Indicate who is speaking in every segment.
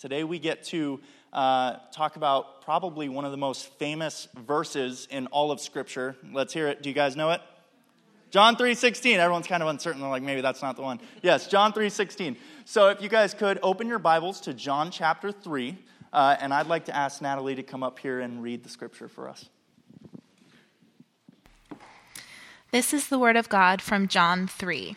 Speaker 1: Today we get to uh, talk about probably one of the most famous verses in all of Scripture. Let's hear it. Do you guys know it? John 3:16. Everyone's kind of uncertain. They're like, maybe that's not the one. Yes, John 3:16. So if you guys could open your Bibles to John chapter 3, uh, and I'd like to ask Natalie to come up here and read the scripture for us.
Speaker 2: This is the word of God from John 3.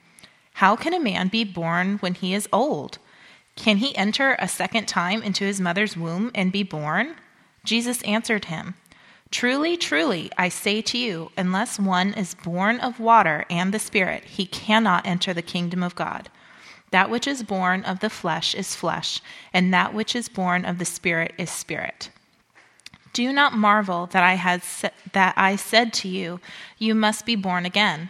Speaker 2: How can a man be born when he is old? Can he enter a second time into his mother's womb and be born? Jesus answered him, Truly, truly, I say to you, unless one is born of water and the Spirit, he cannot enter the kingdom of God. That which is born of the flesh is flesh, and that which is born of the Spirit is spirit. Do not marvel that I had that I said to you, you must be born again.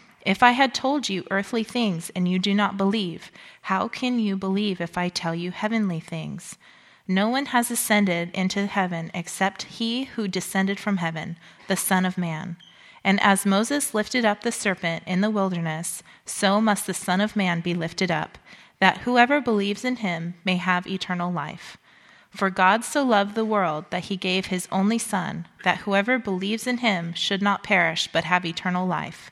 Speaker 2: If I had told you earthly things and you do not believe, how can you believe if I tell you heavenly things? No one has ascended into heaven except he who descended from heaven, the Son of Man. And as Moses lifted up the serpent in the wilderness, so must the Son of Man be lifted up, that whoever believes in him may have eternal life. For God so loved the world that he gave his only Son, that whoever believes in him should not perish but have eternal life.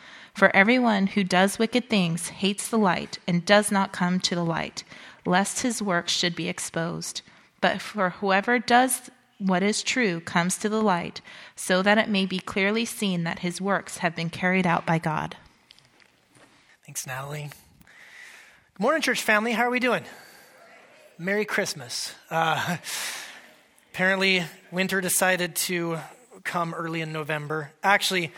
Speaker 2: For everyone who does wicked things hates the light and does not come to the light, lest his works should be exposed. But for whoever does what is true comes to the light, so that it may be clearly seen that his works have been carried out by God.
Speaker 3: Thanks, Natalie. Good morning, church family. How are we doing? Merry Christmas. Uh, apparently, winter decided to come early in November. Actually,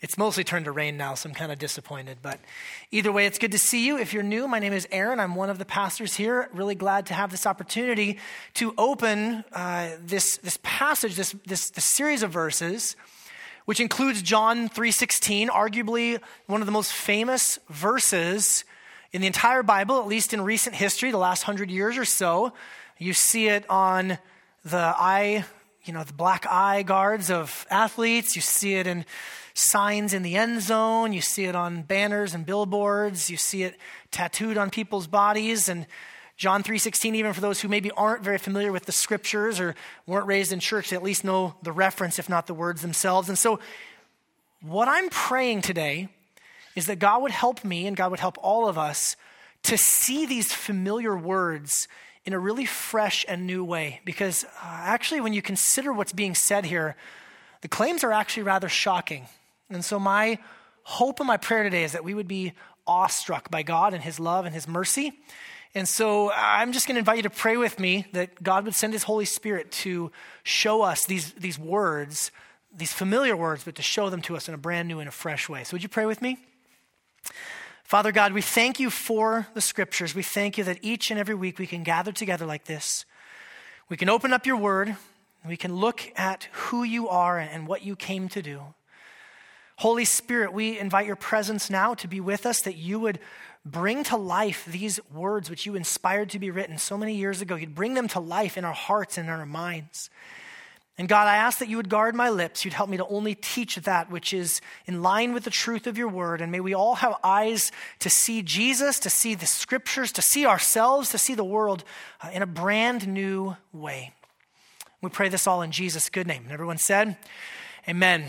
Speaker 3: it's mostly turned to rain now, so I'm kind of disappointed. But either way, it's good to see you. If you're new, my name is Aaron. I'm one of the pastors here. Really glad to have this opportunity to open uh, this, this passage, this, this, this series of verses, which includes John 3.16, arguably one of the most famous verses in the entire Bible, at least in recent history, the last hundred years or so. You see it on the eye, you know, the black eye guards of athletes. You see it in signs in the end zone. You see it on banners and billboards. You see it tattooed on people's bodies. And John 3:16 even for those who maybe aren't very familiar with the scriptures or weren't raised in church, they at least know the reference if not the words themselves. And so what I'm praying today is that God would help me and God would help all of us to see these familiar words in a really fresh and new way. Because uh, actually, when you consider what's being said here, the claims are actually rather shocking. And so, my hope and my prayer today is that we would be awestruck by God and His love and His mercy. And so, I'm just going to invite you to pray with me that God would send His Holy Spirit to show us these, these words, these familiar words, but to show them to us in a brand new and a fresh way. So, would you pray with me? Father God, we thank you for the scriptures. We thank you that each and every week we can gather together like this. We can open up your word. We can look at who you are and what you came to do. Holy Spirit, we invite your presence now to be with us, that you would bring to life these words which you inspired to be written so many years ago. You'd bring them to life in our hearts and in our minds. And God, I ask that you would guard my lips. You'd help me to only teach that which is in line with the truth of your word. And may we all have eyes to see Jesus, to see the scriptures, to see ourselves, to see the world uh, in a brand new way. We pray this all in Jesus' good name. And everyone said, Amen.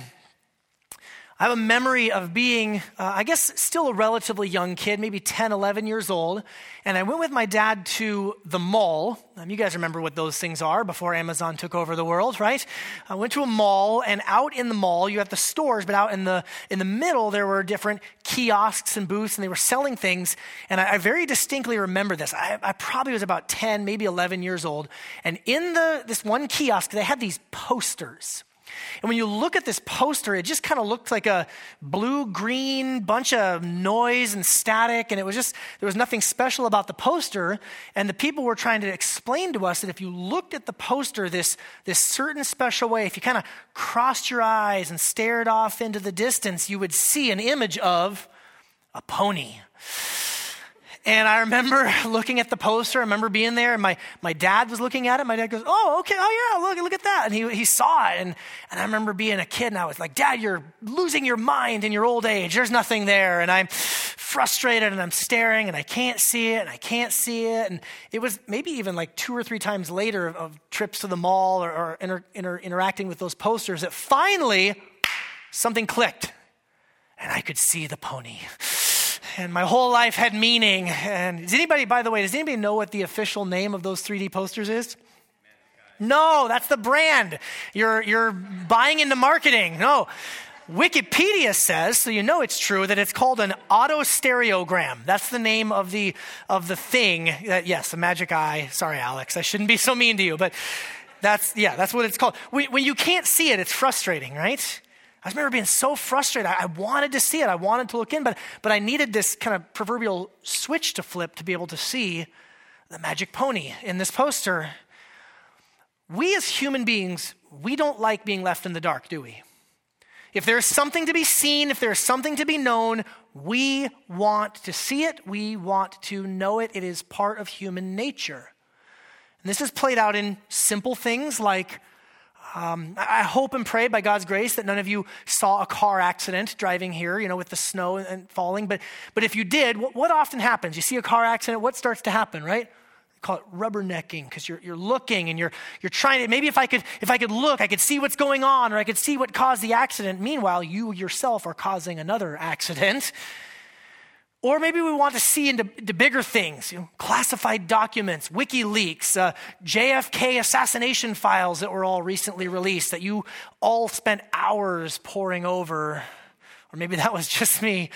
Speaker 3: I have a memory of being, uh, I guess, still a relatively young kid, maybe 10, 11 years old. And I went with my dad to the mall. Um, you guys remember what those things are before Amazon took over the world, right? I went to a mall, and out in the mall, you have the stores, but out in the, in the middle, there were different kiosks and booths, and they were selling things. And I, I very distinctly remember this. I, I probably was about 10, maybe 11 years old. And in the, this one kiosk, they had these posters. And when you look at this poster, it just kind of looked like a blue green bunch of noise and static. And it was just, there was nothing special about the poster. And the people were trying to explain to us that if you looked at the poster this, this certain special way, if you kind of crossed your eyes and stared off into the distance, you would see an image of a pony. And I remember looking at the poster. I remember being there, and my, my dad was looking at it. My dad goes, Oh, okay. Oh, yeah, look, look at that. And he, he saw it. And, and I remember being a kid, and I was like, Dad, you're losing your mind in your old age. There's nothing there. And I'm frustrated, and I'm staring, and I can't see it, and I can't see it. And it was maybe even like two or three times later of, of trips to the mall or, or inter, inter, interacting with those posters that finally something clicked, and I could see the pony and my whole life had meaning. And does anybody, by the way, does anybody know what the official name of those 3D posters is? No, that's the brand. You're, you're buying into marketing. No. Wikipedia says, so you know it's true, that it's called an autostereogram. That's the name of the, of the thing. That, yes, the magic eye. Sorry, Alex, I shouldn't be so mean to you, but that's, yeah, that's what it's called. When, when you can't see it, it's frustrating, right? I remember being so frustrated. I, wanted to see it. I wanted to look in, but, but I needed this kind of proverbial switch to flip to be able to see the magic pony in this poster. We as human beings, we don't like being left in the dark, do we? If there's something to be seen, if there's something to be known, we want to see it. We want to know it. It is part of human nature. And this is played out in simple things like um, I hope and pray by God's grace that none of you saw a car accident driving here, you know, with the snow and falling. But, but if you did, what, what often happens? You see a car accident, what starts to happen, right? Call it rubbernecking because you're, you're looking and you're, you're trying to, maybe if I, could, if I could look, I could see what's going on or I could see what caused the accident. Meanwhile, you yourself are causing another accident. Or maybe we want to see into, into bigger things, you know, classified documents, WikiLeaks, uh, JFK assassination files that were all recently released that you all spent hours poring over. Or maybe that was just me.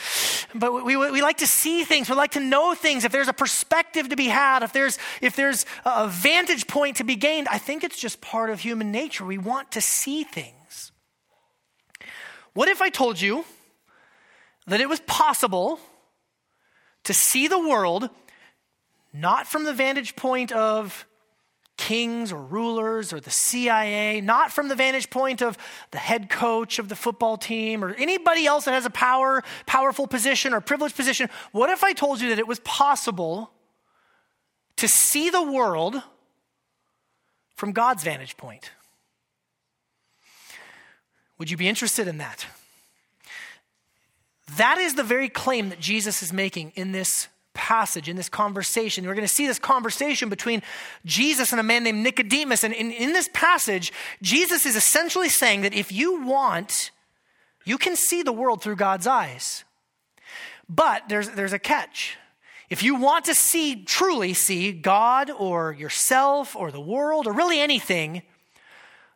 Speaker 3: But we, we, we like to see things. We like to know things. If there's a perspective to be had, if there's, if there's a vantage point to be gained, I think it's just part of human nature. We want to see things. What if I told you that it was possible to see the world not from the vantage point of kings or rulers or the CIA, not from the vantage point of the head coach of the football team or anybody else that has a power, powerful position or privileged position. What if I told you that it was possible to see the world from God's vantage point? Would you be interested in that? That is the very claim that Jesus is making in this passage, in this conversation. We're going to see this conversation between Jesus and a man named Nicodemus. And in, in this passage, Jesus is essentially saying that if you want, you can see the world through God's eyes. But there's, there's a catch. If you want to see, truly see God or yourself or the world or really anything,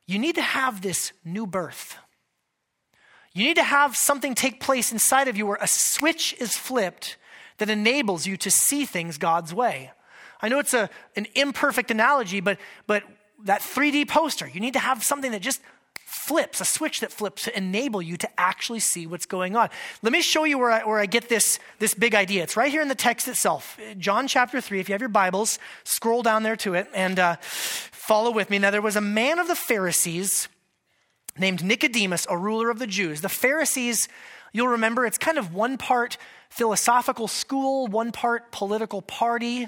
Speaker 3: you need to have this new birth. You need to have something take place inside of you where a switch is flipped that enables you to see things God's way. I know it's a, an imperfect analogy, but, but that 3D poster, you need to have something that just flips, a switch that flips to enable you to actually see what's going on. Let me show you where I, where I get this, this big idea. It's right here in the text itself. John chapter 3, if you have your Bibles, scroll down there to it and uh, follow with me. Now, there was a man of the Pharisees named Nicodemus, a ruler of the Jews. The Pharisees, you'll remember, it's kind of one part philosophical school, one part political party.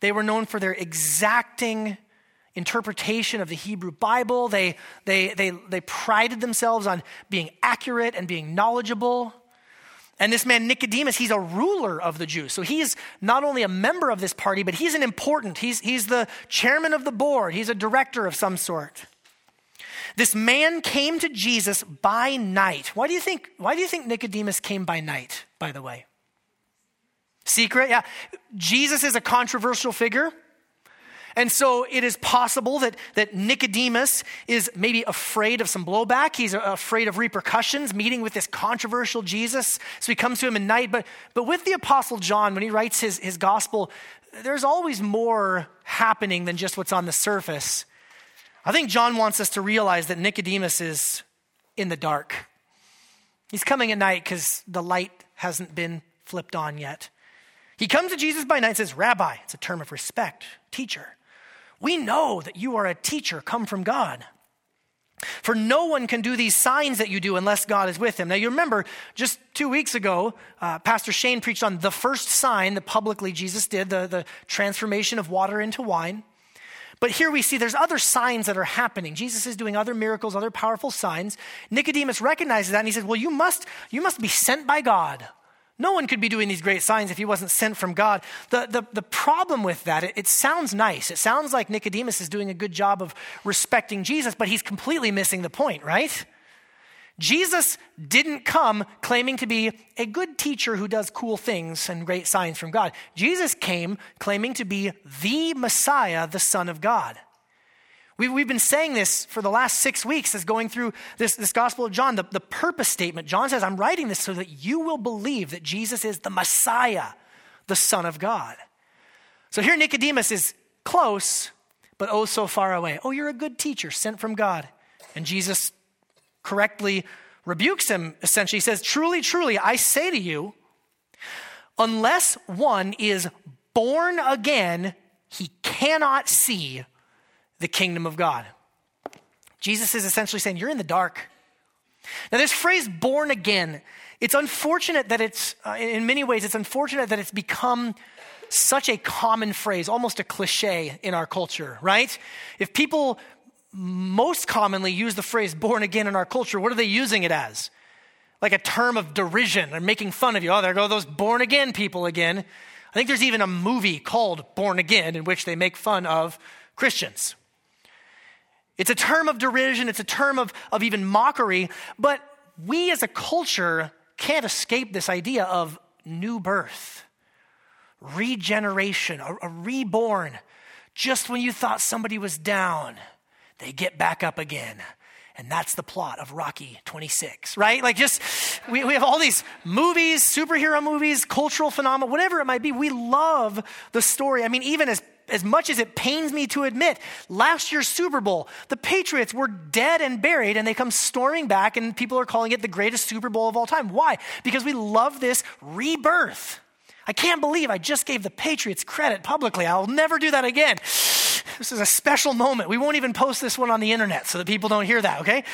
Speaker 3: They were known for their exacting, interpretation of the Hebrew Bible. They, they, they, they prided themselves on being accurate and being knowledgeable. And this man, Nicodemus, he's a ruler of the Jews. So he's not only a member of this party, but he's an important, he's, he's the chairman of the board, he's a director of some sort. This man came to Jesus by night. Why do you think, why do you think Nicodemus came by night, by the way? Secret? Yeah. Jesus is a controversial figure. And so it is possible that, that Nicodemus is maybe afraid of some blowback. He's afraid of repercussions, meeting with this controversial Jesus. So he comes to him at night. But, but with the Apostle John, when he writes his, his gospel, there's always more happening than just what's on the surface. I think John wants us to realize that Nicodemus is in the dark. He's coming at night because the light hasn't been flipped on yet. He comes to Jesus by night and says, Rabbi, it's a term of respect, teacher. We know that you are a teacher come from God. For no one can do these signs that you do unless God is with him. Now, you remember just two weeks ago, uh, Pastor Shane preached on the first sign that publicly Jesus did the, the transformation of water into wine. But here we see there's other signs that are happening. Jesus is doing other miracles, other powerful signs. Nicodemus recognizes that and he says, Well, you must, you must be sent by God. No one could be doing these great signs if he wasn't sent from God. The, the, the problem with that, it, it, sounds nice. It sounds like Nicodemus is doing a good job of respecting Jesus, but he's completely missing the point, right? Jesus didn't come claiming to be a good teacher who does cool things and great signs from God. Jesus came claiming to be the Messiah, the Son of God. We've, been saying this for the last six weeks as going through this, this Gospel of John, the, the purpose statement. John says, I'm writing this so that you will believe that Jesus is the Messiah, the Son of God. So here Nicodemus is close, but oh so far away. Oh, you're a good teacher sent from God. And Jesus correctly rebukes him essentially. He says, Truly, truly, I say to you, unless one is born again, he cannot see the kingdom of God. Jesus is essentially saying, You're in the dark. Now, this phrase born again, it's unfortunate that it's, uh, in many ways, it's unfortunate that it's become such a common phrase, almost a cliche in our culture, right? If people most commonly use the phrase born again in our culture, what are they using it as? Like a term of derision. They're making fun of you. Oh, there go those born again people again. I think there's even a movie called Born Again in which they make fun of Christians. It's a term of derision, it's a term of, of even mockery, but we as a culture can't escape this idea of new birth, regeneration, a, a reborn. Just when you thought somebody was down, they get back up again. And that's the plot of Rocky 26, right? Like, just, we, we have all these movies, superhero movies, cultural phenomena, whatever it might be. We love the story. I mean, even as as much as it pains me to admit, last year's Super Bowl, the Patriots were dead and buried, and they come storming back, and people are calling it the greatest Super Bowl of all time. Why? Because we love this rebirth. I can't believe I just gave the Patriots credit publicly. I'll never do that again. This is a special moment. We won't even post this one on the internet so that people don't hear that, okay?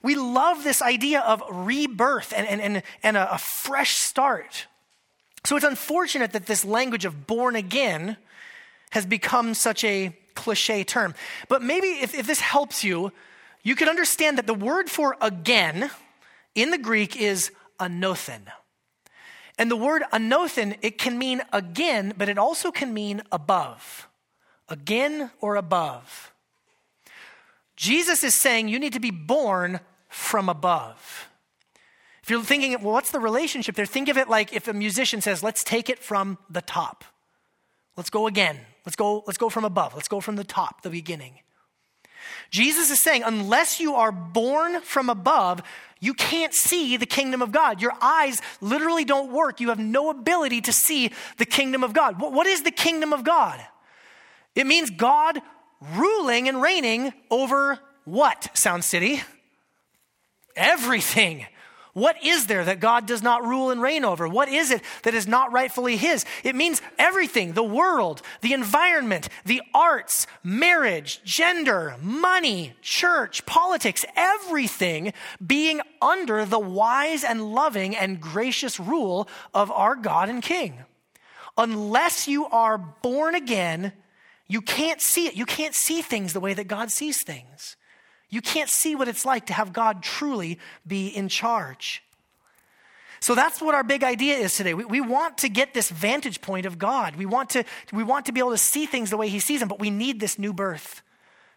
Speaker 3: We love this idea of rebirth and, and, and, and a, a fresh start. So it's unfortunate that this language of born again has become such a cliche term. But maybe if, if this helps you, you can understand that the word for again in the Greek is anothen. And the word anothen, it can mean again, but it also can mean above. Again or above. Jesus is saying you need to be born from above. If you're thinking, well, what's the relationship there? Think of it like if a musician says, let's take it from the top. Let's go again. Let's go, let's go from above. Let's go from the top, the beginning. Jesus is saying, unless you are born from above, you can't see the kingdom of God. Your eyes literally don't work. You have no ability to see the kingdom of God. what is the kingdom of God? It means God ruling and reigning over what, Sound City? Everything. What is there that God does not rule and reign over? What is it that is not rightfully His? It means everything the world, the environment, the arts, marriage, gender, money, church, politics, everything being under the wise and loving and gracious rule of our God and King. Unless you are born again, You can't see it. You can't see things the way that God sees things. You can't see what it's like to have God truly be in charge. So that's what our big idea is today. We, we, want to get this vantage point of God. We want, to, we want to be able to see things the way He sees them, but we need this new birth.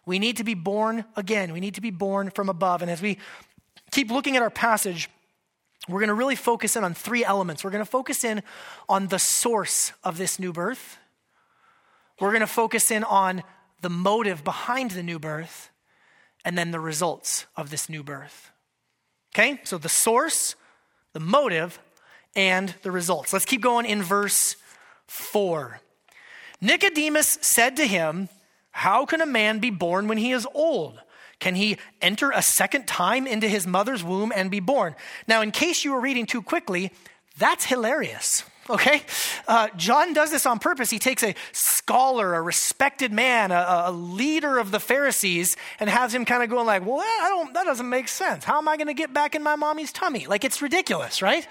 Speaker 3: We need to be born again. We need to be born from above. And as we keep looking at our passage, we're going to really focus in on three elements. We're going to focus in on the source of this new birth. We're going to focus in on the motive behind the new birth and then the results of this new birth. Okay? So the source, the motive, and the results. Let's keep going in verse 4. Nicodemus said to him, How can a man be born when he is old? Can he enter a second time into his mother's womb and be born? Now, in case you were reading too quickly, that's hilarious. Okay? Uh, John does this on purpose. He takes a scholar, a respected man, a, a leader of the Pharisees, and has him kind of going like, well, I don't, that doesn't make sense. How am I going to get back in my mommy's tummy? Like, it's ridiculous, right?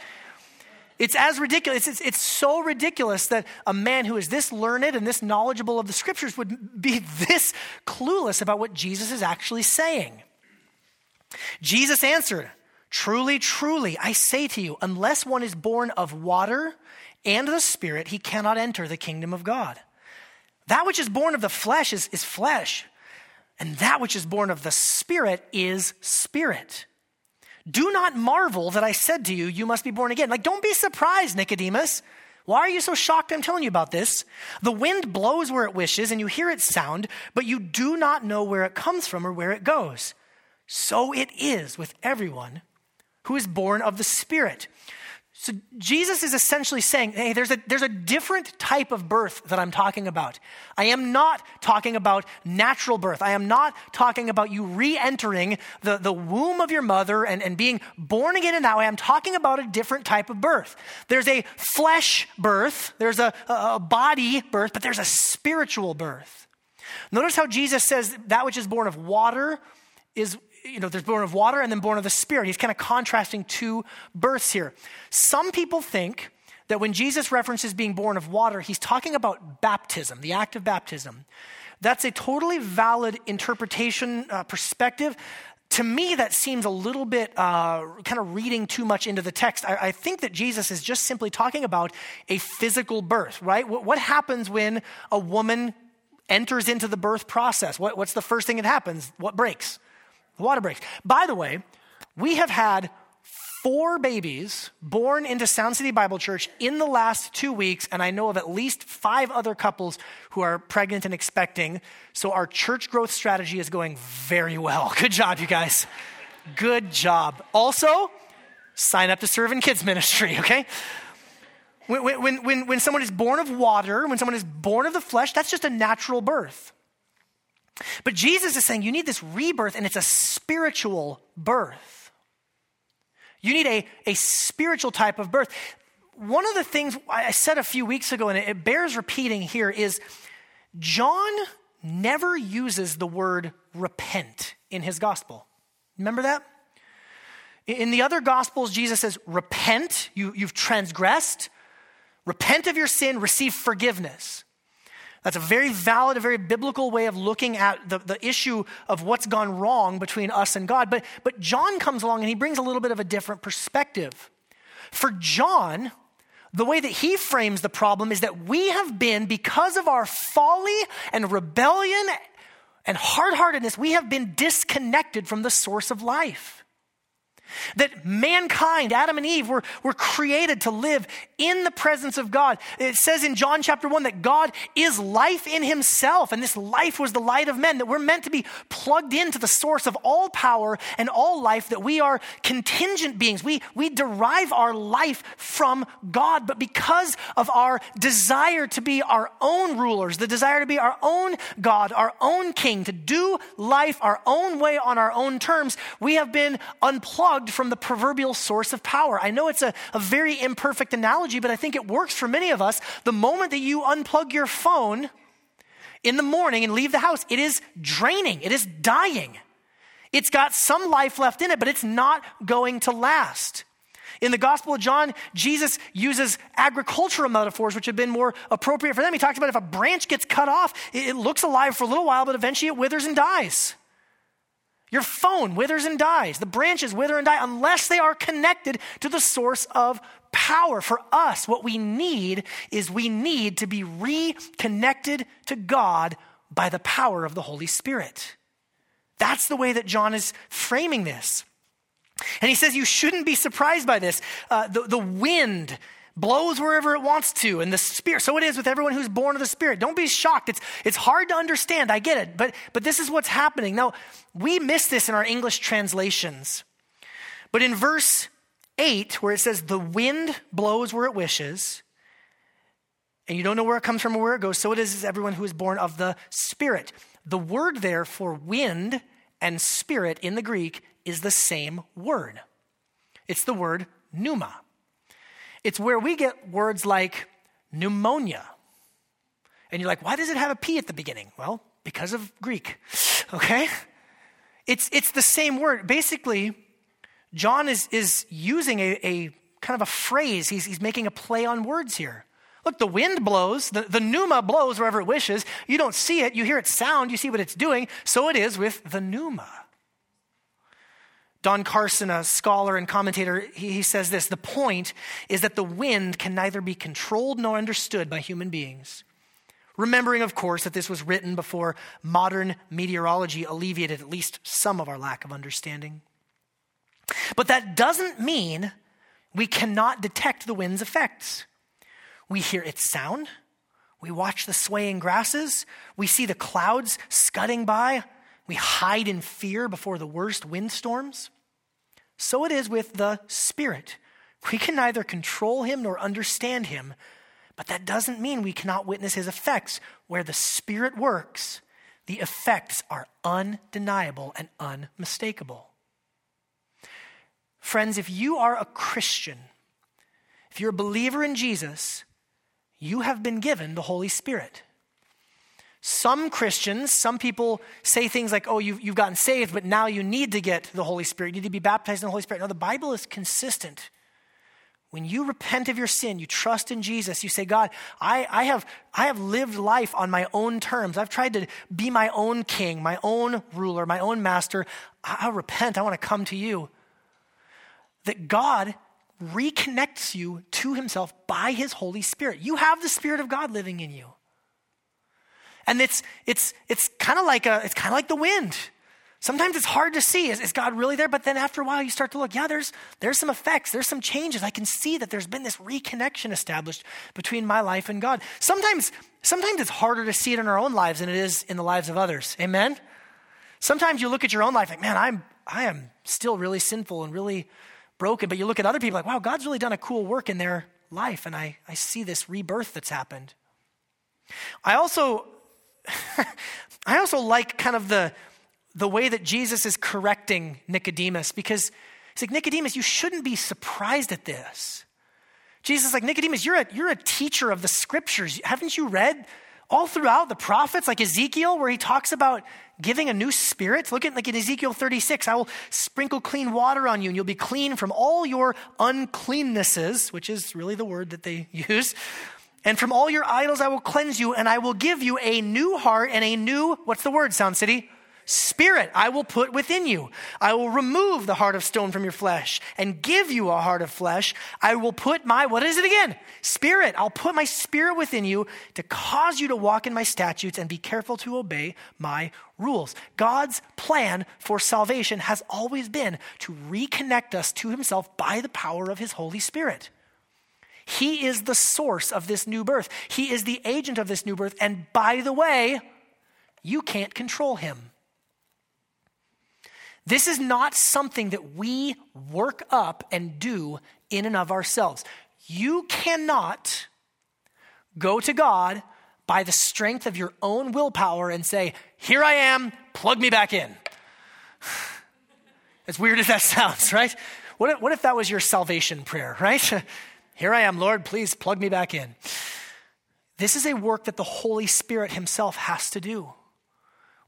Speaker 3: It's as ridiculous. It's, it's so ridiculous that a man who is this learned and this knowledgeable of the scriptures would be this clueless about what Jesus is actually saying. Jesus answered, Truly, truly, I say to you, unless one is born of water and the Spirit, he cannot enter the kingdom of God. That which is born of the flesh is, is flesh, and that which is born of the Spirit is spirit. Do not marvel that I said to you, you must be born again. Like, don't be surprised, Nicodemus. Why are you so shocked I'm telling you about this? The wind blows where it wishes, and you hear its sound, but you do not know where it comes from or where it goes. So it is with everyone who is born of the Spirit. So Jesus is essentially saying, hey, there's a, there's a different type of birth that I'm talking about. I am not talking about natural birth. I am not talking about you re entering the, the womb of your mother and, and being born again in that way. I'm talking about a different type of birth. There's a flesh birth, there's a, a, a body birth, but there's a spiritual birth. Notice how Jesus says that which is born of water is you know, there's born of water and then born of the Spirit. He's kind of contrasting two births here. Some people think that when Jesus references being born of water, he's talking about baptism, the act of baptism. That's a totally valid interpretation uh, perspective. To me, that seems a little bit uh, kind of reading too much into the text. I, I, think that Jesus is just simply talking about a physical birth, right? What, what happens when a woman enters into the birth process? What, what's the first thing that happens? What breaks? Water breaks. By the way, we have had four babies born into Sound City Bible Church in the last two weeks, and I know of at least five other couples who are pregnant and expecting. So our church growth strategy is going very well. Good job, you guys. Good job. Also, sign up to serve in kids ministry, okay? When, when, when, when someone is born of water, when someone is born of the flesh, that's just a natural birth. But Jesus is saying you need this rebirth, and it's a spiritual birth. You need a, a spiritual type of birth. One of the things I said a few weeks ago, and it bears repeating here, is John never uses the word repent in his gospel. Remember that? In the other gospels, Jesus says, Repent, you, you've transgressed, repent of your sin, receive forgiveness. That's a very valid, a very biblical way of looking at the, the issue of what's gone wrong between us and God. But, but John comes along and he brings a little bit of a different perspective. For John, the way that he frames the problem is that we have been, because of our folly and rebellion and hard heartedness, we have been disconnected from the source of life. That mankind, Adam and Eve, were, were created to live in the presence of God. It says in John chapter 1 that God is life in himself, and this life was the light of men, that we're meant to be plugged into the source of all power and all life, that we are contingent beings. We, we derive our life from God, but because of our desire to be our own rulers, the desire to be our own God, our own king, to do life our own way on our own terms, we have been unplugged from the proverbial source of power. I know it's a, a very imperfect analogy, but I think it works for many of us. The moment that you unplug your phone in the morning and leave the house, it is draining, it is dying. It's got some life left in it, but it's not going to last. In the Gospel of John, Jesus uses agricultural metaphors, which have been more appropriate for them. He talks about if a branch gets cut off, it looks alive for a little while, but eventually it withers and dies. Your phone withers and dies. The branches wither and die unless they are connected to the source of power. For us, what we need is we need to be reconnected to God by the power of the Holy Spirit. That's the way that John is framing this. And he says you shouldn't be surprised by this. Uh, the, the wind blows wherever it wants to, and the Spirit. So it is with everyone who's born of the Spirit. Don't be shocked. It's, it's hard to understand. I get it. But, but this is what's happening. Now, we miss this in our English translations. But in verse 8, where it says, The wind blows where it wishes, and you don't know where it comes from or where it goes, so it is everyone who is born of the Spirit. The word there for wind and spirit in the Greek is the same word. It's the word pneuma. It's where we get words like pneumonia. And you're like, why does it have a P at the beginning? Well, because of Greek, okay? It's, it's the same word. Basically, John is, is using a, a kind of a phrase. He's, he's making a play on words here. Look, the wind blows, the, the pneuma blows wherever it wishes. You don't see it, you hear it sound, you see what it's doing. So it is with the pneuma. Don Carson, a scholar and commentator, he, he says this The point is that the wind can neither be controlled nor understood by human beings. Remembering, of course, that this was written before modern meteorology alleviated at least some of our lack of understanding. But that doesn't mean we cannot detect the wind's effects. We hear its sound, we watch the swaying grasses, we see the clouds scudding by, we hide in fear before the worst windstorms. So it is with the Spirit. We can neither control him nor understand him, but that doesn't mean we cannot witness his effects. Where the Spirit works, the effects are undeniable and unmistakable. Friends, if you are a Christian, if you're a believer in Jesus, you have been given the Holy Spirit. Some Christians, some people say things like, oh, you've, you've gotten saved, but now you need to get the Holy Spirit. You need to be baptized in the Holy Spirit. No, the Bible is consistent. When you repent of your sin, you trust in Jesus, you say, God, I, I, have, I have lived life on my own terms. I've tried to be my own king, my own ruler, my own master. I, I repent. I want to come to you. That God reconnects you to himself by his Holy Spirit. You have the Spirit of God living in you. And it's, it's, it's kind of like, a, it's kind of like the wind. Sometimes it's hard to see. Is, is, God really there? But then after a while, you start to look. Yeah, there's, there's some effects. There's some changes. I can see that there's been this reconnection established between my life and God. Sometimes, sometimes it's harder to see it in our own lives than it is in the lives of others. Amen? Sometimes you look at your own life like, man, I'm, I am still really sinful and really broken. But you look at other people like, wow, God's really done a cool work in their life. And I, I see this rebirth that's happened. I also I also like kind of the, the way that Jesus is correcting Nicodemus because he's like, Nicodemus, you shouldn't be surprised at this. Jesus is like, Nicodemus, you're a, you're a teacher of the scriptures. Haven't you read all throughout the prophets, like Ezekiel, where he talks about giving a new spirit? Look at like in Ezekiel 36, I will sprinkle clean water on you, and you'll be clean from all your uncleannesses, which is really the word that they use. And from all your idols I will cleanse you, and I will give you a new heart and a new, what's the word, Sound City? Spirit I will put within you. I will remove the heart of stone from your flesh and give you a heart of flesh. I will put my, what is it again? Spirit. I'll put my spirit within you to cause you to walk in my statutes and be careful to obey my rules. God's plan for salvation has always been to reconnect us to himself by the power of his Holy Spirit. He is the source of this new birth. He is the agent of this new birth. And by the way, you can't control him. This is not something that we work up and do in and of ourselves. You cannot go to God by the strength of your own willpower and say, Here I am, plug me back in. As weird as that sounds, right? What if, what if that was your salvation prayer, right? Here I am, Lord, please plug me back in. This is a work that the Holy Spirit Himself has to do.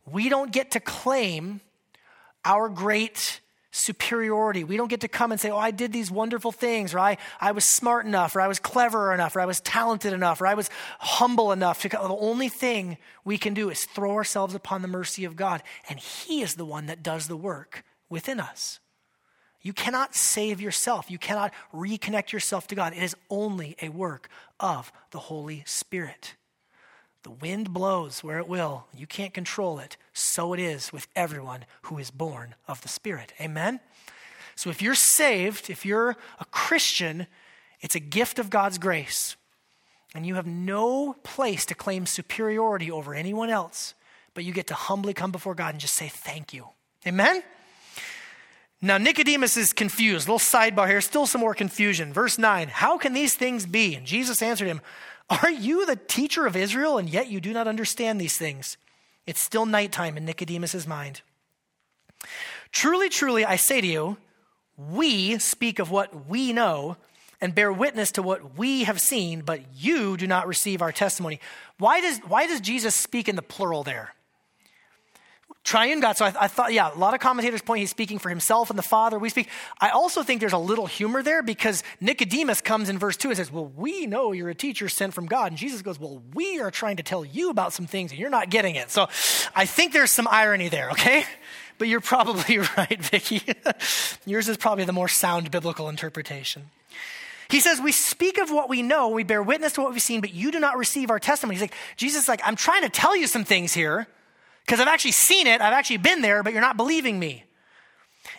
Speaker 3: We don't get to claim our great superiority. We don't get to come and say, Oh, I did these wonderful things, or I, I was smart enough, or I was clever enough, or I was talented enough, or I was humble enough. To, the only thing we can do is throw ourselves upon the mercy of God, and He is the one that does the work within us. You cannot save yourself. You cannot reconnect yourself to God. It is only a work of the Holy Spirit. The wind blows where it will. You can't control it. So it is with everyone who is born of the Spirit. Amen? So if you're saved, if you're a Christian, it's a gift of God's grace. And you have no place to claim superiority over anyone else, but you get to humbly come before God and just say thank you. Amen? Now, Nicodemus is confused. A Little sidebar here, still some more confusion. Verse 9 How can these things be? And Jesus answered him, Are you the teacher of Israel, and yet you do not understand these things? It's still nighttime in Nicodemus's mind. Truly, truly, I say to you, we speak of what we know and bear witness to what we have seen, but you do not receive our testimony. Why does, why does Jesus speak in the plural there? Triune God. So I, I, thought, yeah, a lot of commentators point he's speaking for himself and the Father. We speak. I also think there's a little humor there because Nicodemus comes in verse 2 and says, Well, we know you're a teacher sent from God. And Jesus goes, Well, we are trying to tell you about some things and you're not getting it. So I think there's some irony there, okay? But you're probably right, Vicki. Yours is probably the more sound biblical interpretation. He says, We speak of what we know, we bear witness to what we've seen, but you do not receive our testimony. He's like, Jesus is like, I'm trying to tell you some things here because I've actually seen it, I've actually been there, but you're not believing me.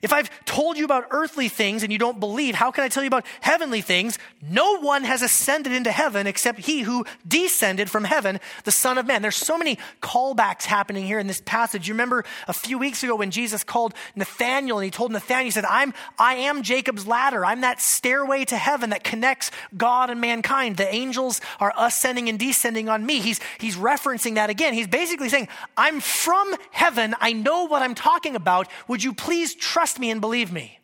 Speaker 3: If I've told you about earthly things and you don't believe, how can I tell you about heavenly things? No one has ascended into heaven except he who descended from heaven, the Son of Man. There's so many callbacks happening here in this passage. You remember a few weeks ago when Jesus called Nathaniel and he told Nathaniel, he said, I'm, I am Jacob's ladder. I'm that stairway to heaven that connects God and mankind. The angels are ascending and descending on me. He's, he's referencing that again. He's basically saying, I'm from heaven. I know what I'm talking about. Would you please trust me and believe me.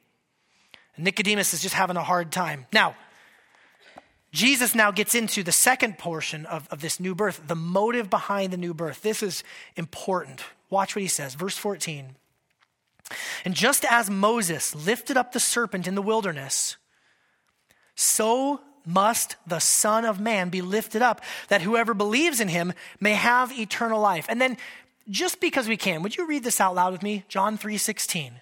Speaker 3: And Nicodemus is just having a hard time. Now, Jesus now gets into the second portion of, of this new birth, the motive behind the new birth. This is important. Watch what he says. Verse 14. And just as Moses lifted up the serpent in the wilderness, so must the Son of Man be lifted up, that whoever believes in him may have eternal life. And then, just because we can, would you read this out loud with me? John 3 16.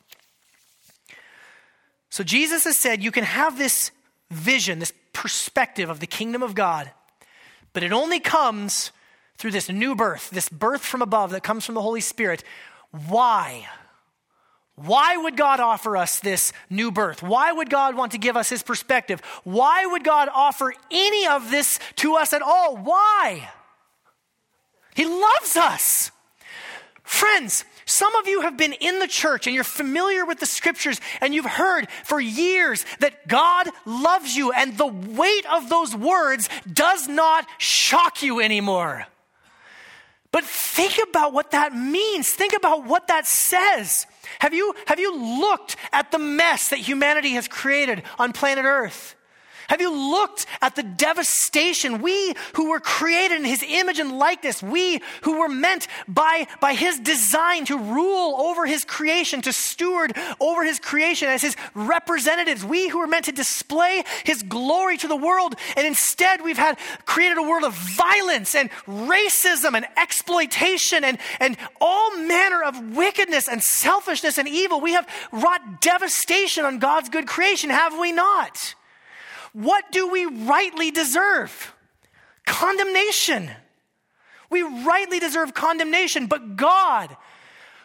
Speaker 3: So Jesus has said you can have this vision, this perspective of the kingdom of God, but it only comes through this new birth, this birth from above that comes from the Holy Spirit. Why? Why would God offer us this new birth? Why would God want to give us his perspective? Why would God offer any of this to us at all? Why? He loves us. Friends, some of you have been in the church and you're familiar with the scriptures and you've heard for years that God loves you, and the weight of those words does not shock you anymore. But think about what that means. Think about what that says. Have you, have you looked at the mess that humanity has created on planet Earth? Have you looked at the devastation? We who were created in his image and likeness, we who were meant by, by his design to rule over his creation, to steward over his creation as his representatives, we who were meant to display his glory to the world, and instead we've had created a world of violence and racism and exploitation and, and all manner of wickedness and selfishness and evil. We have wrought devastation on God's good creation, have we not? What do we rightly deserve? Condemnation. We rightly deserve condemnation, but God,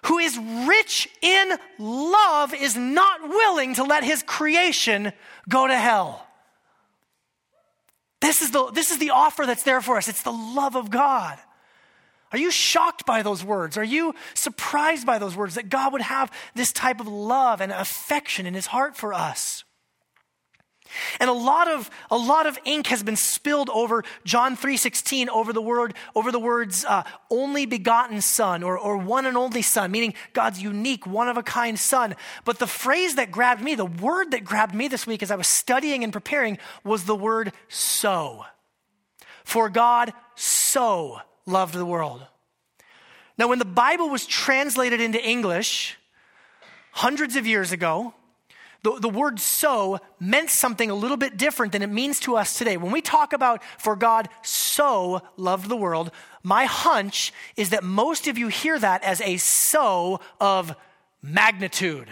Speaker 3: who is rich in love, is not willing to let his creation go to hell. This is the, this is the offer that's there for us. It's the love of God. Are you shocked by those words? Are you surprised by those words that God would have this type of love and affection in his heart for us? And a lot of a lot of ink has been spilled over John 3:16 over the word over the words uh, only begotten son or, or one and only son meaning God's unique one of a kind son. But the phrase that grabbed me the word that grabbed me this week as I was studying and preparing was the word so. For God so loved the world. Now when the Bible was translated into English hundreds of years ago the, the word so meant something a little bit different than it means to us today. When we talk about for God so loved the world, my hunch is that most of you hear that as a so of magnitude,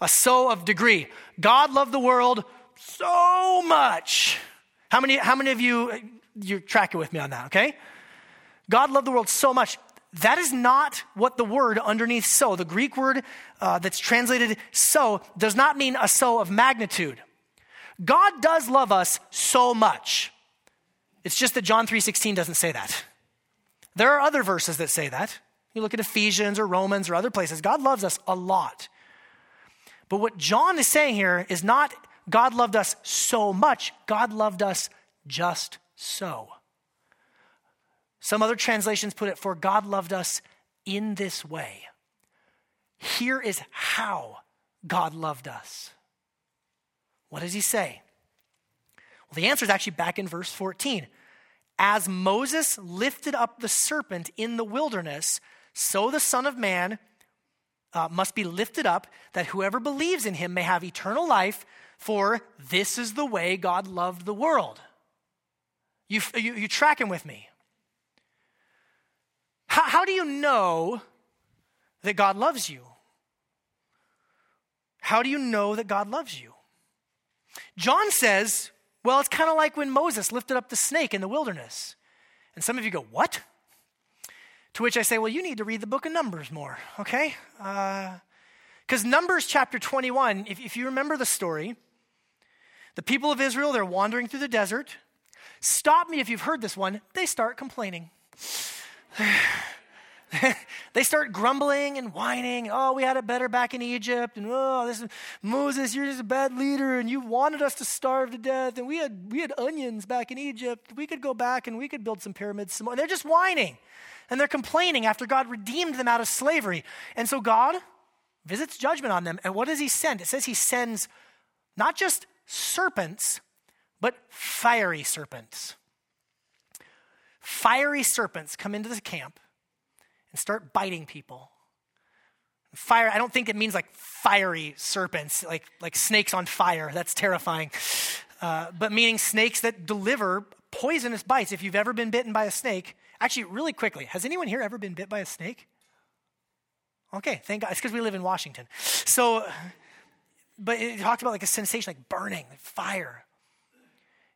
Speaker 3: a so of degree. God loved the world so much. How many, how many of you, you're tracking with me on that, okay? God loved the world so much. That is not what the word underneath so, the Greek word uh, that's translated so, does not mean a so of magnitude. God does love us so much. It's just that John 3:16 doesn't say that. There are other verses that say that. You look at Ephesians or Romans or other places. God loves us a lot. But what John is saying here is not God loved us so much, God loved us just so. Some other translations put it, for God loved us in this way. Here is how God loved us. What does he say? Well, the answer is actually back in verse 14. As Moses lifted up the serpent in the wilderness, so the Son of Man uh, must be lifted up, that whoever believes in him may have eternal life, for this is the way God loved the world. You, you, you tracking with me? How, how do you know that God loves you? How do you know that God loves you? John says, well, it's kind of like when Moses lifted up the snake in the wilderness. And some of you go, what? To which I say, well, you need to read the book of Numbers more, okay? Because uh, Numbers chapter 21, if, if you remember the story, the people of Israel, they're wandering through the desert. Stop me if you've heard this one. They start complaining. they start grumbling and whining. Oh, we had it better back in Egypt. And oh, this is, Moses, you're just a bad leader, and you wanted us to starve to death. And we had we had onions back in Egypt. We could go back and we could build some pyramids. Some more. They're just whining. And they're complaining after God redeemed them out of slavery. And so God visits judgment on them. And what does he send? It says he sends not just serpents, but fiery serpents fiery serpents come into the camp and start biting people. Fire, I don't think it means like fiery serpents, like, like snakes on fire. That's terrifying. Uh, but meaning snakes that deliver poisonous bites. If you've ever been bitten by a snake, actually, really quickly, has anyone here ever been bit by a snake? Okay, thank God. It's because we live in Washington. So, but it talked about like a sensation like burning, like fire.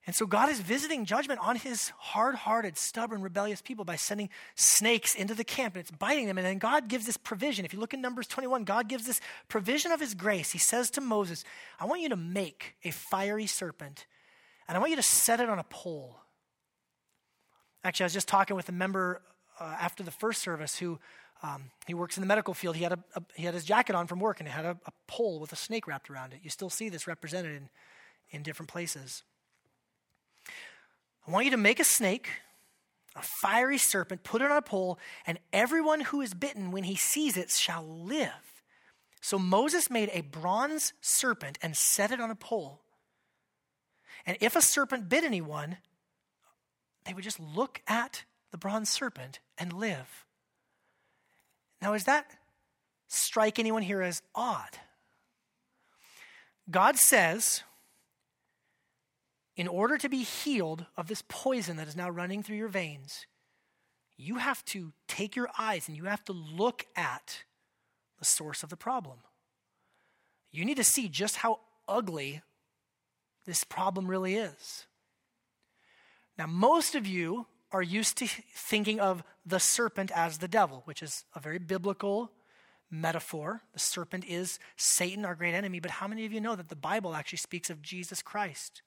Speaker 3: And so God is visiting judgment on his hard hearted, stubborn, rebellious people by sending snakes into the camp and it's biting them. And then God gives this provision. If you look in Numbers 21, God gives this provision of his grace. He says to Moses, I want you to make a fiery serpent and I want you to set it on a pole. Actually, I was just talking with a member uh, after the first service who um, he works in the medical field. He had, a, a, he had his jacket on from work and it had a, a pole with a snake wrapped around it. You still see this represented in, in different places. I want you to make a snake, a fiery serpent, put it on a pole, and everyone who is bitten when he sees it shall live. So Moses made a bronze serpent and set it on a pole. And if a serpent bit anyone, they would just look at the bronze serpent and live. Now, does that strike anyone here as odd? God says, in order to be healed of this poison that is now running through your veins, you have to take your eyes and you have to look at the source of the problem. You need to see just how ugly this problem really is. Now, most of you are used to thinking of the serpent as the devil, which is a very biblical metaphor. The serpent is Satan, our great enemy. But how many of you know that the Bible actually speaks of Jesus Christ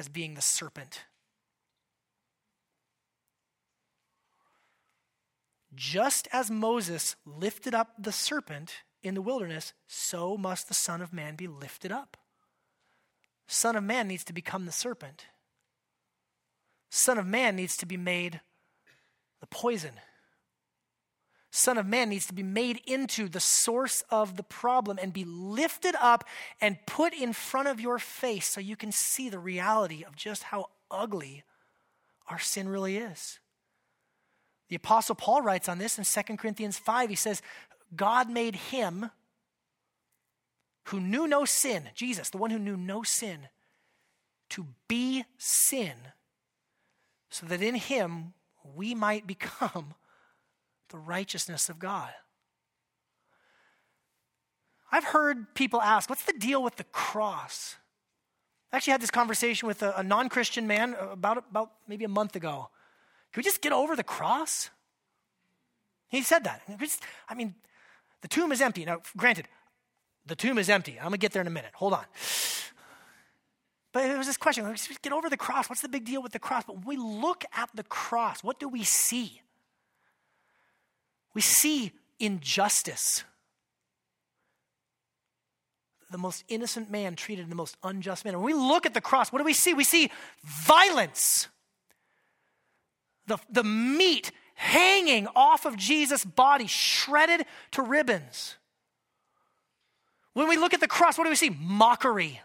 Speaker 3: as being the serpent. just as Moses lifted up the serpent in the wilderness, so must the Son of Man be lifted up. Son of Man needs to become the serpent. Son of Man needs to be made the poison. Son of Man needs to be made into the source of the problem and be lifted up and put in front of your face so you can see the reality of just how ugly our sin really is. The Apostle Paul writes on this in 2 Corinthians 5. He says, God made him who knew no sin, Jesus, the one who knew no sin, to be sin, so that in him we might become the righteousness of God. I've heard people ask, what's the deal with the cross? I actually had this conversation with a, a non Christian man about, about maybe a month ago. Can we just get over the cross? He said that. I mean, the tomb is empty. Now, granted, the tomb is empty. I'm going to get there in a minute. Hold on. But it was this question get over the cross. What's the big deal with the cross? But when we look at the cross, what do we see? We see injustice. The most innocent man treated the most unjust man. When we look at the cross, what do we see? We see violence. The, the meat hanging off of Jesus' body, shredded to ribbons. When we look at the cross, what do we see? Mockery.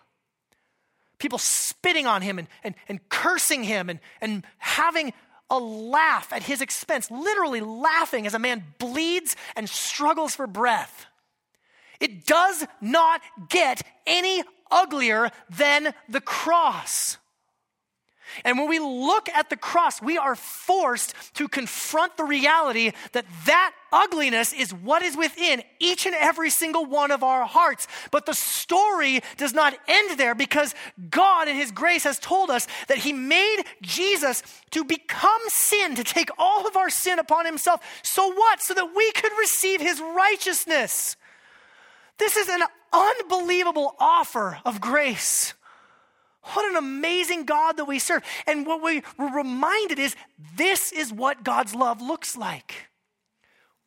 Speaker 3: People spitting on him and, and, and cursing him and, and having a laugh at his expense, literally laughing as a man bleeds and struggles for breath. It does not get any uglier than the cross. And when we look at the cross, we are forced to confront the reality that that ugliness is what is within each and every single one of our hearts. But the story does not end there because God in His grace has told us that He made Jesus to become sin, to take all of our sin upon Himself. So what? So that we could receive His righteousness. This is an unbelievable offer of grace. What an amazing God that we serve. And what we were reminded is this is what God's love looks like.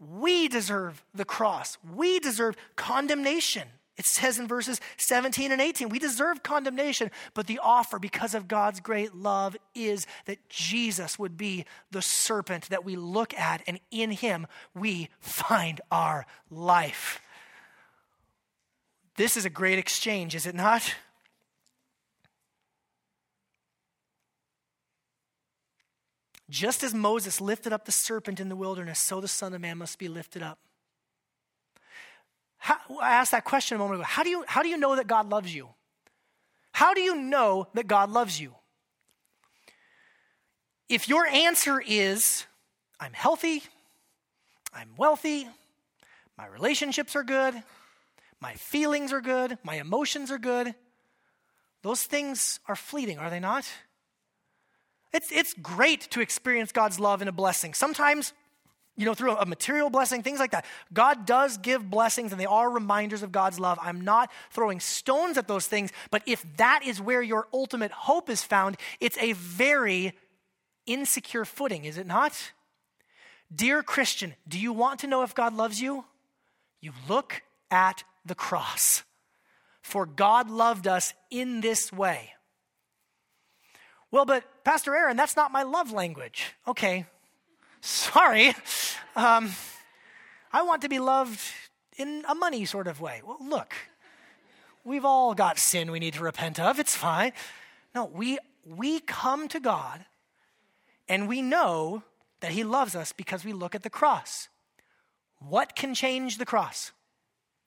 Speaker 3: We deserve the cross, we deserve condemnation. It says in verses 17 and 18, we deserve condemnation, but the offer, because of God's great love, is that Jesus would be the serpent that we look at, and in him we find our life. This is a great exchange, is it not? Just as Moses lifted up the serpent in the wilderness, so the Son of Man must be lifted up. How, I asked that question a moment ago. How do, you, how do you know that God loves you? How do you know that God loves you? If your answer is, I'm healthy, I'm wealthy, my relationships are good, my feelings are good, my emotions are good, those things are fleeting, are they not? It's, it's great to experience God's love and a blessing. Sometimes, you know, through a, a material blessing, things like that. God does give blessings and they are reminders of God's love. I'm not throwing stones at those things, but if that is where your ultimate hope is found, it's a very insecure footing, is it not? Dear Christian, do you want to know if God loves you? You look at the cross. For God loved us in this way. Well, but Pastor Aaron, that's not my love language. Okay, sorry. Um, I want to be loved in a money sort of way. Well, look, we've all got sin we need to repent of. It's fine. No, we, we come to God and we know that He loves us because we look at the cross. What can change the cross?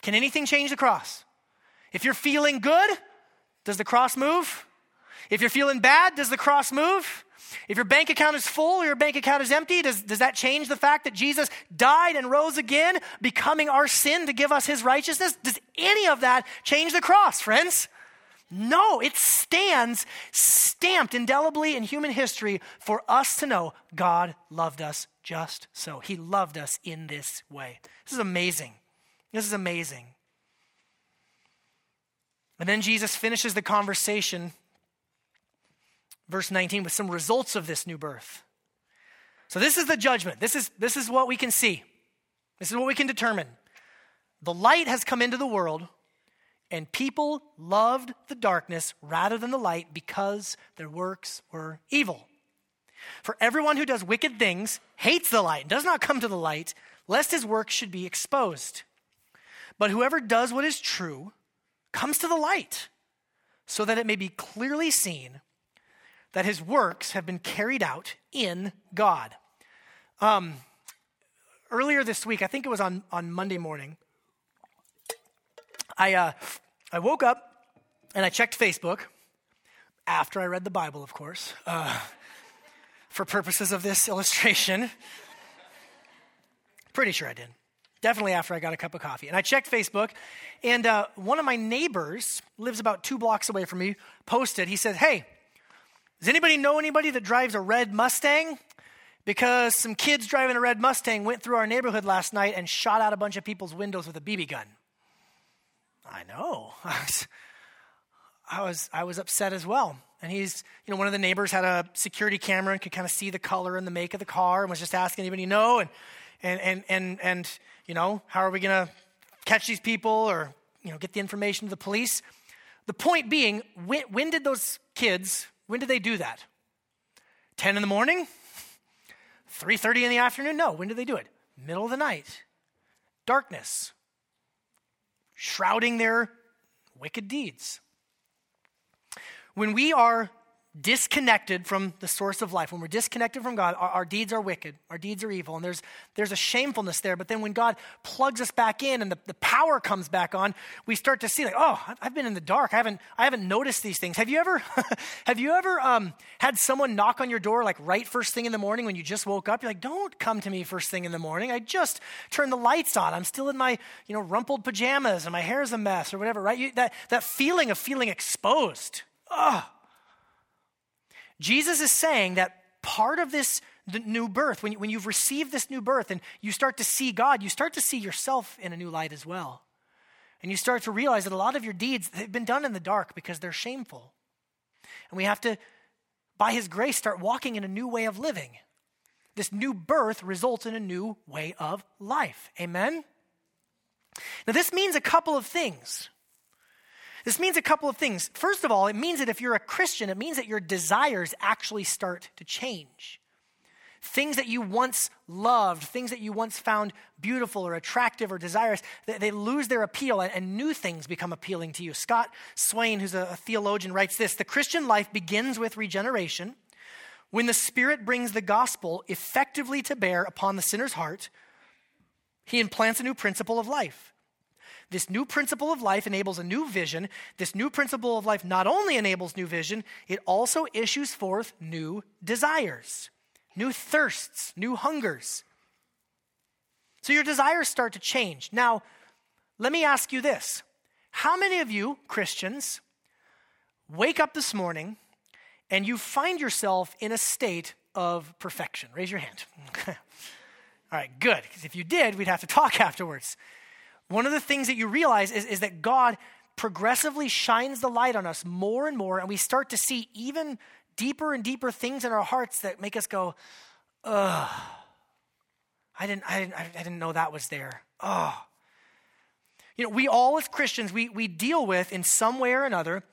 Speaker 3: Can anything change the cross? If you're feeling good, does the cross move? If you're feeling bad, does the cross move? If your bank account is full or your bank account is empty, does, does that change the fact that Jesus died and rose again, becoming our sin to give us his righteousness? Does any of that change the cross, friends? No, it stands stamped indelibly in human history for us to know God loved us just so. He loved us in this way. This is amazing. This is amazing. And then Jesus finishes the conversation verse 19 with some results of this new birth. So this is the judgment. This is, this is what we can see. This is what we can determine. The light has come into the world, and people loved the darkness rather than the light because their works were evil. For everyone who does wicked things hates the light and does not come to the light, lest his work should be exposed. But whoever does what is true comes to the light, so that it may be clearly seen that his works have been carried out in God. Um, earlier this week, I think it was on, on Monday morning, I, uh, I woke up and I checked Facebook after I read the Bible, of course, uh, for purposes of this illustration. Pretty sure I did. Definitely after I got a cup of coffee. And I checked Facebook, and uh, one of my neighbors lives about two blocks away from me, posted, he said, Hey, does anybody know anybody that drives a red Mustang? because some kids driving a red Mustang went through our neighborhood last night and shot out a bunch of people's windows with a BB gun. I know. I was, I was, upset as well. And he's, you know, one of the neighbors had a security camera and could kind of see the color and the make of the car and was just asking anybody know and, and, and, and, and you know, how are we going to catch these people or, you know, get the information to the police? The point being, when, when did those kids, when did they do that? 10 in the morning? 3:30 in the afternoon? No. When do they do it? Middle of the night. Darkness. Shrouding their wicked deeds. When we are disconnected from the source of life, when we're disconnected from God, our, our, deeds are wicked, our deeds are evil, and there's, there's a shamefulness there. But then when God plugs us back in and the, the power comes back on, we start to see like, oh, I've been in the dark. I haven't, I haven't noticed these things. Have you ever, have you ever um, had someone knock on your door like right first thing in the morning when you just woke up? You're like, don't come to me first thing in the morning. I just turned the lights on. I'm still in my, you know, rumpled pajamas and my hair's a mess or whatever, right? You, that, that feeling of feeling exposed. Ugh. Jesus is saying that part of this new birth, when, when you've received this new birth and you start to see God, you start to see yourself in a new light as well. And you start to realize that a lot of your deeds have been done in the dark because they're shameful. And we have to, by His grace, start walking in a new way of living. This new birth results in a new way of life. Amen? Now, this means a couple of things. This means a couple of things. First of all, it means that if you're a Christian, it means that your desires actually start to change. Things that you once loved, things that you once found beautiful or attractive or desirous, they, lose their appeal and, new things become appealing to you. Scott Swain, who's a, theologian, writes this The Christian life begins with regeneration. When the Spirit brings the gospel effectively to bear upon the sinner's heart, he implants a new principle of life. This new principle of life enables a new vision. This new principle of life not only enables new vision, it also issues forth new desires, new thirsts, new hungers. So your desires start to change. Now, let me ask you this How many of you, Christians, wake up this morning and you find yourself in a state of perfection? Raise your hand. All right, good. Because if you did, we'd have to talk afterwards one of the things that you realize is, is that God progressively shines the light on us more and more, and we start to see even deeper and deeper things in our hearts that make us go, ugh. I didn't, I didn't, I didn't know that was there. Oh. You know, we all as Christians, we, we deal with in some way or another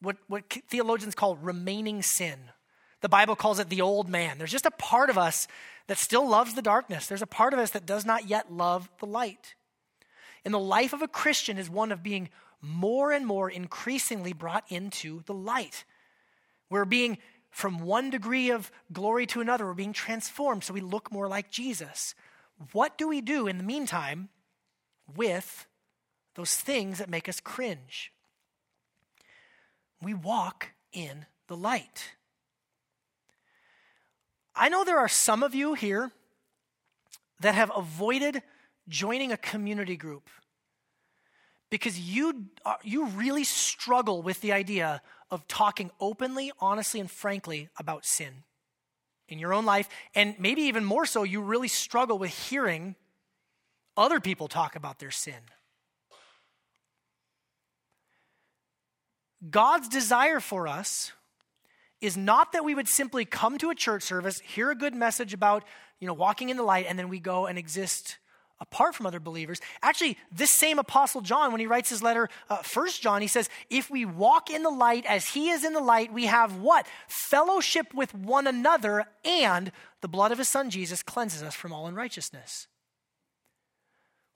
Speaker 3: what, what theologians call remaining sin. The Bible calls it the old man. There's just a part of us that still loves the darkness. There's a part of us that does not yet love the light. And the life of a Christian is one of being more and more increasingly brought into the light. We're being from one degree of glory to another, we're being transformed so we look more like Jesus. What do we do in the meantime with those things that make us cringe? We walk in the light. I know there are some of you here that have avoided joining a community group because you, uh, you really struggle with the idea of talking openly, honestly, and frankly about sin in your own life. And maybe even more so, you really struggle with hearing other people talk about their sin. God's desire for us is not that we would simply come to a church service, hear a good message about, you know, walking in the light, and then we go and exist apart from other believers. Actually, this same apostle John, when he writes his letter, uh, First John, he says, "If we walk in the light as he is in the light, we have what fellowship with one another, and the blood of his son Jesus cleanses us from all unrighteousness."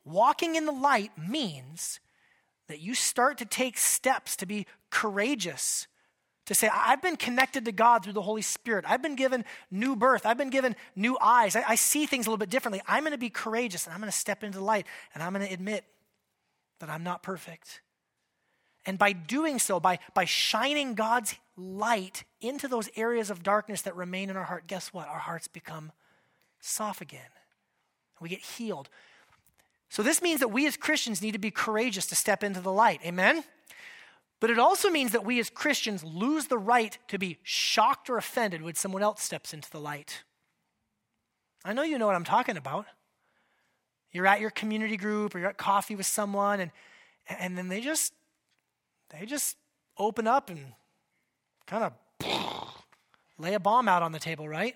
Speaker 3: Walking in the light means that you start to take steps to be courageous to say, I've been connected to God through the Holy Spirit. I've been given new birth. I've been given new eyes. I, I see things a little bit differently. I'm going to be courageous and I'm going to step into the light and I'm going to admit that I'm not perfect. And by doing so, by, by shining God's light into those areas of darkness that remain in our heart, guess what? Our hearts become soft again. We get healed. So, this means that we as Christians need to be courageous to step into the light. Amen? But it also means that we as Christians lose the right to be shocked or offended when someone else steps into the light. I know you know what I'm talking about. You're at your community group or you're at coffee with someone and and then they just they just open up and kind of lay a bomb out on the table, right?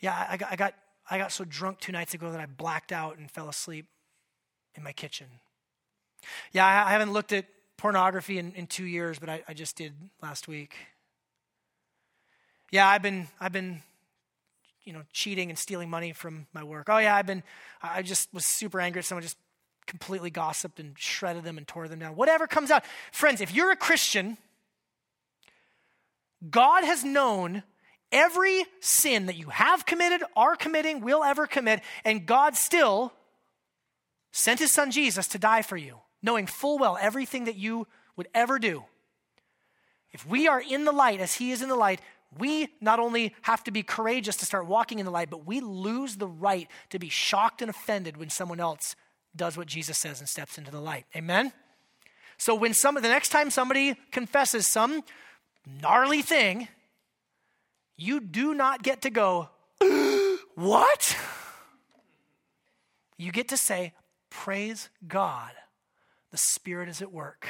Speaker 3: Yeah, I got, I got I got so drunk two nights ago that I blacked out and fell asleep in my kitchen. Yeah, I haven't looked at pornography in, in two years, but I, I just did last week. Yeah, I've been, I've been, you know, cheating and stealing money from my work. Oh yeah, I've been, I just was super angry at someone, just completely gossiped and shredded them and tore them down. Whatever comes out. Friends, if you're a Christian, God has known every sin that you have committed, are committing, will ever commit, and God still sent his son Jesus to die for you knowing full well everything that you would ever do. If we are in the light as He is in the light, we not only have to be courageous to start walking in the light, but we lose the right to be shocked and offended when someone else does what Jesus says and steps into the light. Amen? So when some the next time somebody confesses some gnarly thing, you do not get to go, what? You get to say, praise God the Spirit is at work.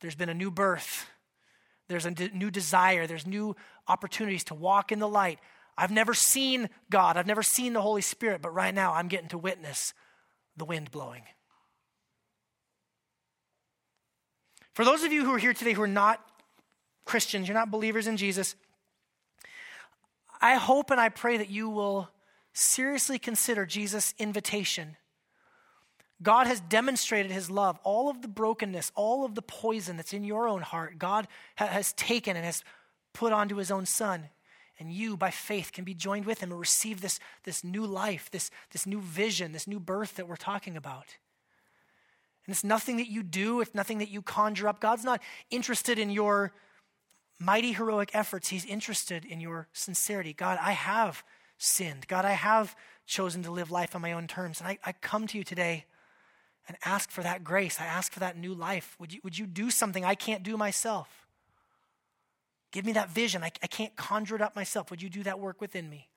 Speaker 3: There's been a new birth. There's a new desire. There's new opportunities to walk in the light. I've never seen God. I've never seen the Holy Spirit, but right now I'm getting to witness the wind blowing. For those of you who are here today who are not Christians, you're not believers in Jesus, I hope and I pray that you will seriously consider Jesus' invitation God has demonstrated his love. All of the brokenness, all of the poison that's in your own heart, God has taken and has put onto his own son. And you, by faith, can be joined with him and receive this, this new life, this, this new vision, this new birth that we're talking about. And it's nothing that you do, it's nothing that you conjure up. God's not interested in your mighty heroic efforts, He's interested in your sincerity. God, I have sinned. God, I have chosen to live life on my own terms. And I, I come to you today and ask for that grace. I ask for that new life. Would you, would you do something I can't do myself? Give me that vision. I, I can't conjure it up myself. Would you do that work within me?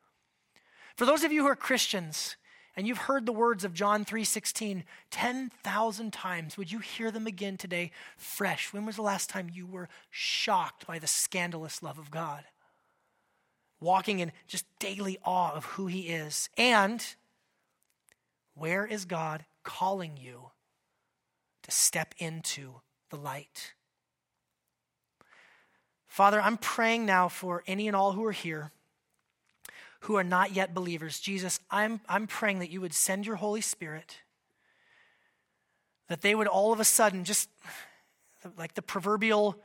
Speaker 3: For those of you who are Christians and you've heard the words of John 3:16 10,000 times, would you hear them again today fresh? When was the last time you were shocked by the scandalous love of God? Walking in just daily awe of who he is. And where is God calling you to step into the light. Father, I'm praying now for any and all who are here who are not yet believers. Jesus, I'm, I'm praying that you would send your Holy Spirit, that they would all of a sudden, just like the proverbial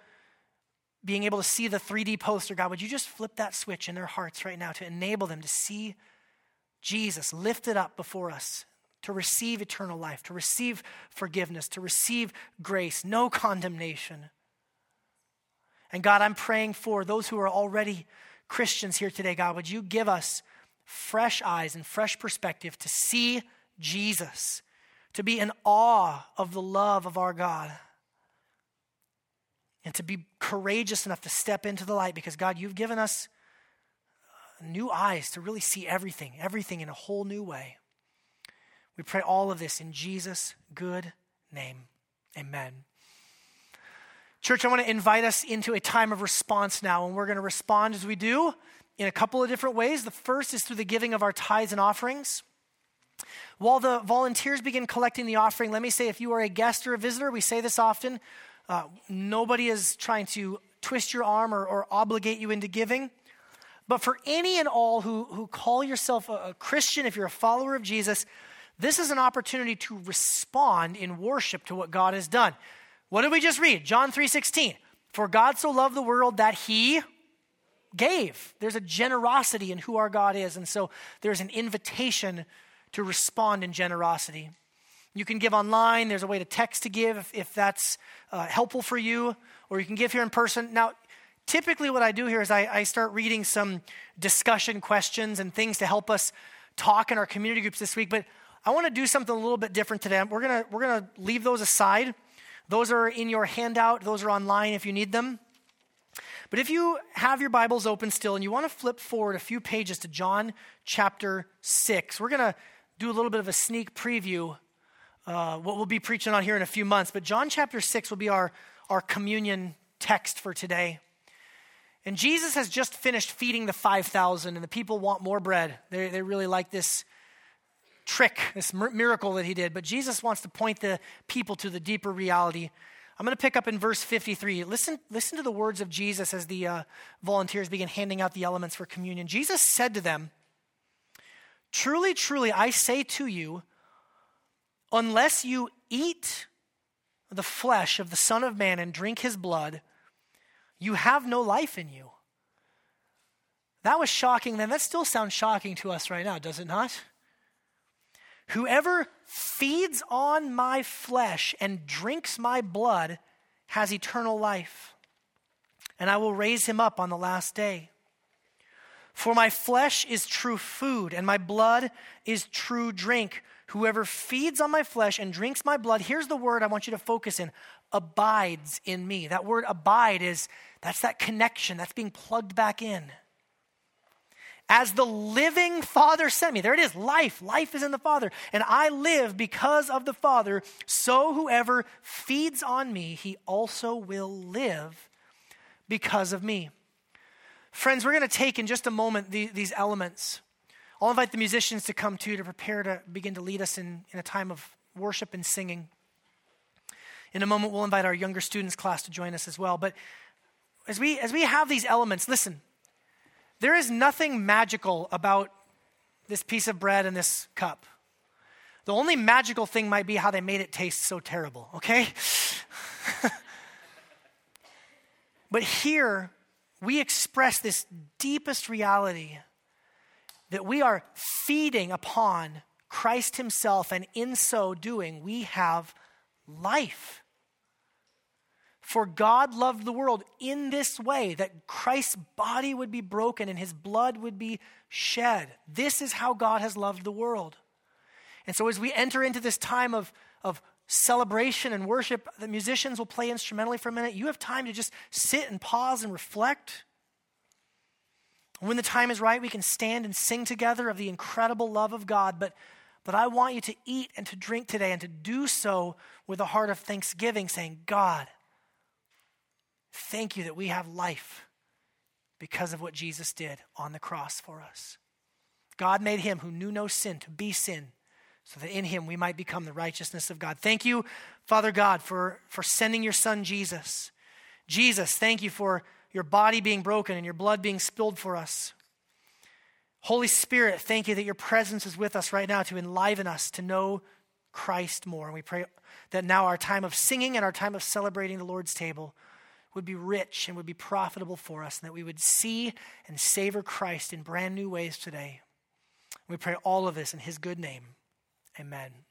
Speaker 3: being able to see the 3D poster, God, would you just flip that switch in their hearts right now to enable them to see Jesus lifted up before us to receive eternal life, to receive forgiveness, to receive grace, no condemnation. And God, I'm praying for those who are already Christians here today, God, would you give us fresh eyes and fresh perspective to see Jesus, to be in awe of the love of our God, and to be courageous enough to step into the light because, God, you've given us new eyes to really see everything, everything in a whole new way. We pray all of this in Jesus' good name. Amen. Church, I want to invite us into a time of response now, and we're going to respond as we do in a couple of different ways. The first is through the giving of our tithes and offerings. While the volunteers begin collecting the offering, let me say if you are a guest or a visitor, we say this often, uh, nobody is trying to twist your arm or, or, obligate you into giving. But for any and all who, who call yourself a, a Christian, if you're a follower of Jesus, this is an opportunity to respond in worship to what God has done. What did we just read? John 3:16. For God so loved the world that he gave. There's a generosity in who our God is, and so there's an invitation to respond in generosity. You can give online. There's a way to text to give if, if that's uh, helpful for you, or you can give here in person. Now, typically, what I do here is I, I start reading some discussion questions and things to help us talk in our community groups this week, but I want to do something a little bit different today. We're going to we're going to leave those aside. Those are in your handout, those are online if you need them. But if you have your Bibles open still and you want to flip forward a few pages to John chapter 6, we're going to do a little bit of a sneak preview, uh, what we'll be preaching on here in a few months. But John chapter 6 will be our, our communion text for today. And Jesus has just finished feeding the 5,000, and the people want more bread. They, they really like this trick, this miracle that he did. But Jesus wants to point the people to the deeper reality. I'm going to pick up in verse 53. Listen, listen to the words of Jesus as the uh, volunteers begin handing out the elements for communion. Jesus said to them, Truly, truly, I say to you, unless you eat the flesh of the Son of Man and drink his blood, you have no life in you. That was shocking then. That still sounds shocking to us right now, does it not? Whoever feeds on my flesh and drinks my blood has eternal life, and I will raise him up on the last day. For my flesh is true food, and my blood is true drink. Whoever feeds on my flesh and drinks my blood, here's the word I want you to focus in abides in me. That word abide is that's that connection, that's being plugged back in. As the living Father sent me, there it is life. Life is in the Father. And I live because of the Father. So whoever feeds on me, he also will live because of me. Friends, we're going to take in just a moment the, these elements. I'll invite the musicians to come too to prepare to begin to lead us in, in a time of worship and singing. In a moment, we'll invite our younger students class to join us as well. But as we, as we have these elements, listen, there is nothing magical about this piece of bread and this cup. The only magical thing might be how they made it taste so terrible, okay? but here, we express this deepest reality that we are feeding upon Christ Himself, and in so doing, we have life. For God loved the world in this way that Christ's body would be broken and his blood would be shed. This is how God has loved the world. And so, as we enter into this time of, of celebration and worship, the musicians will play instrumentally for a minute. You have time to just sit and pause and reflect. When the time is right, we can stand and sing together of the incredible love of God. But, but I want you to eat and to drink today and to do so with a heart of thanksgiving, saying, God, Thank you that we have life because of what Jesus did on the cross for us. God made him who knew no sin to be sin so that in him we might become the righteousness of God. Thank you, Father God, for, for sending your son Jesus. Jesus, thank you for your body being broken and your blood being spilled for us. Holy Spirit, thank you that your presence is with us right now to enliven us to know Christ more. And we pray that now our time of singing and our time of celebrating the Lord's table would be rich and would be profitable for us, and that we would see and savor Christ in brand new ways today. We pray all of this in his good name. Amen.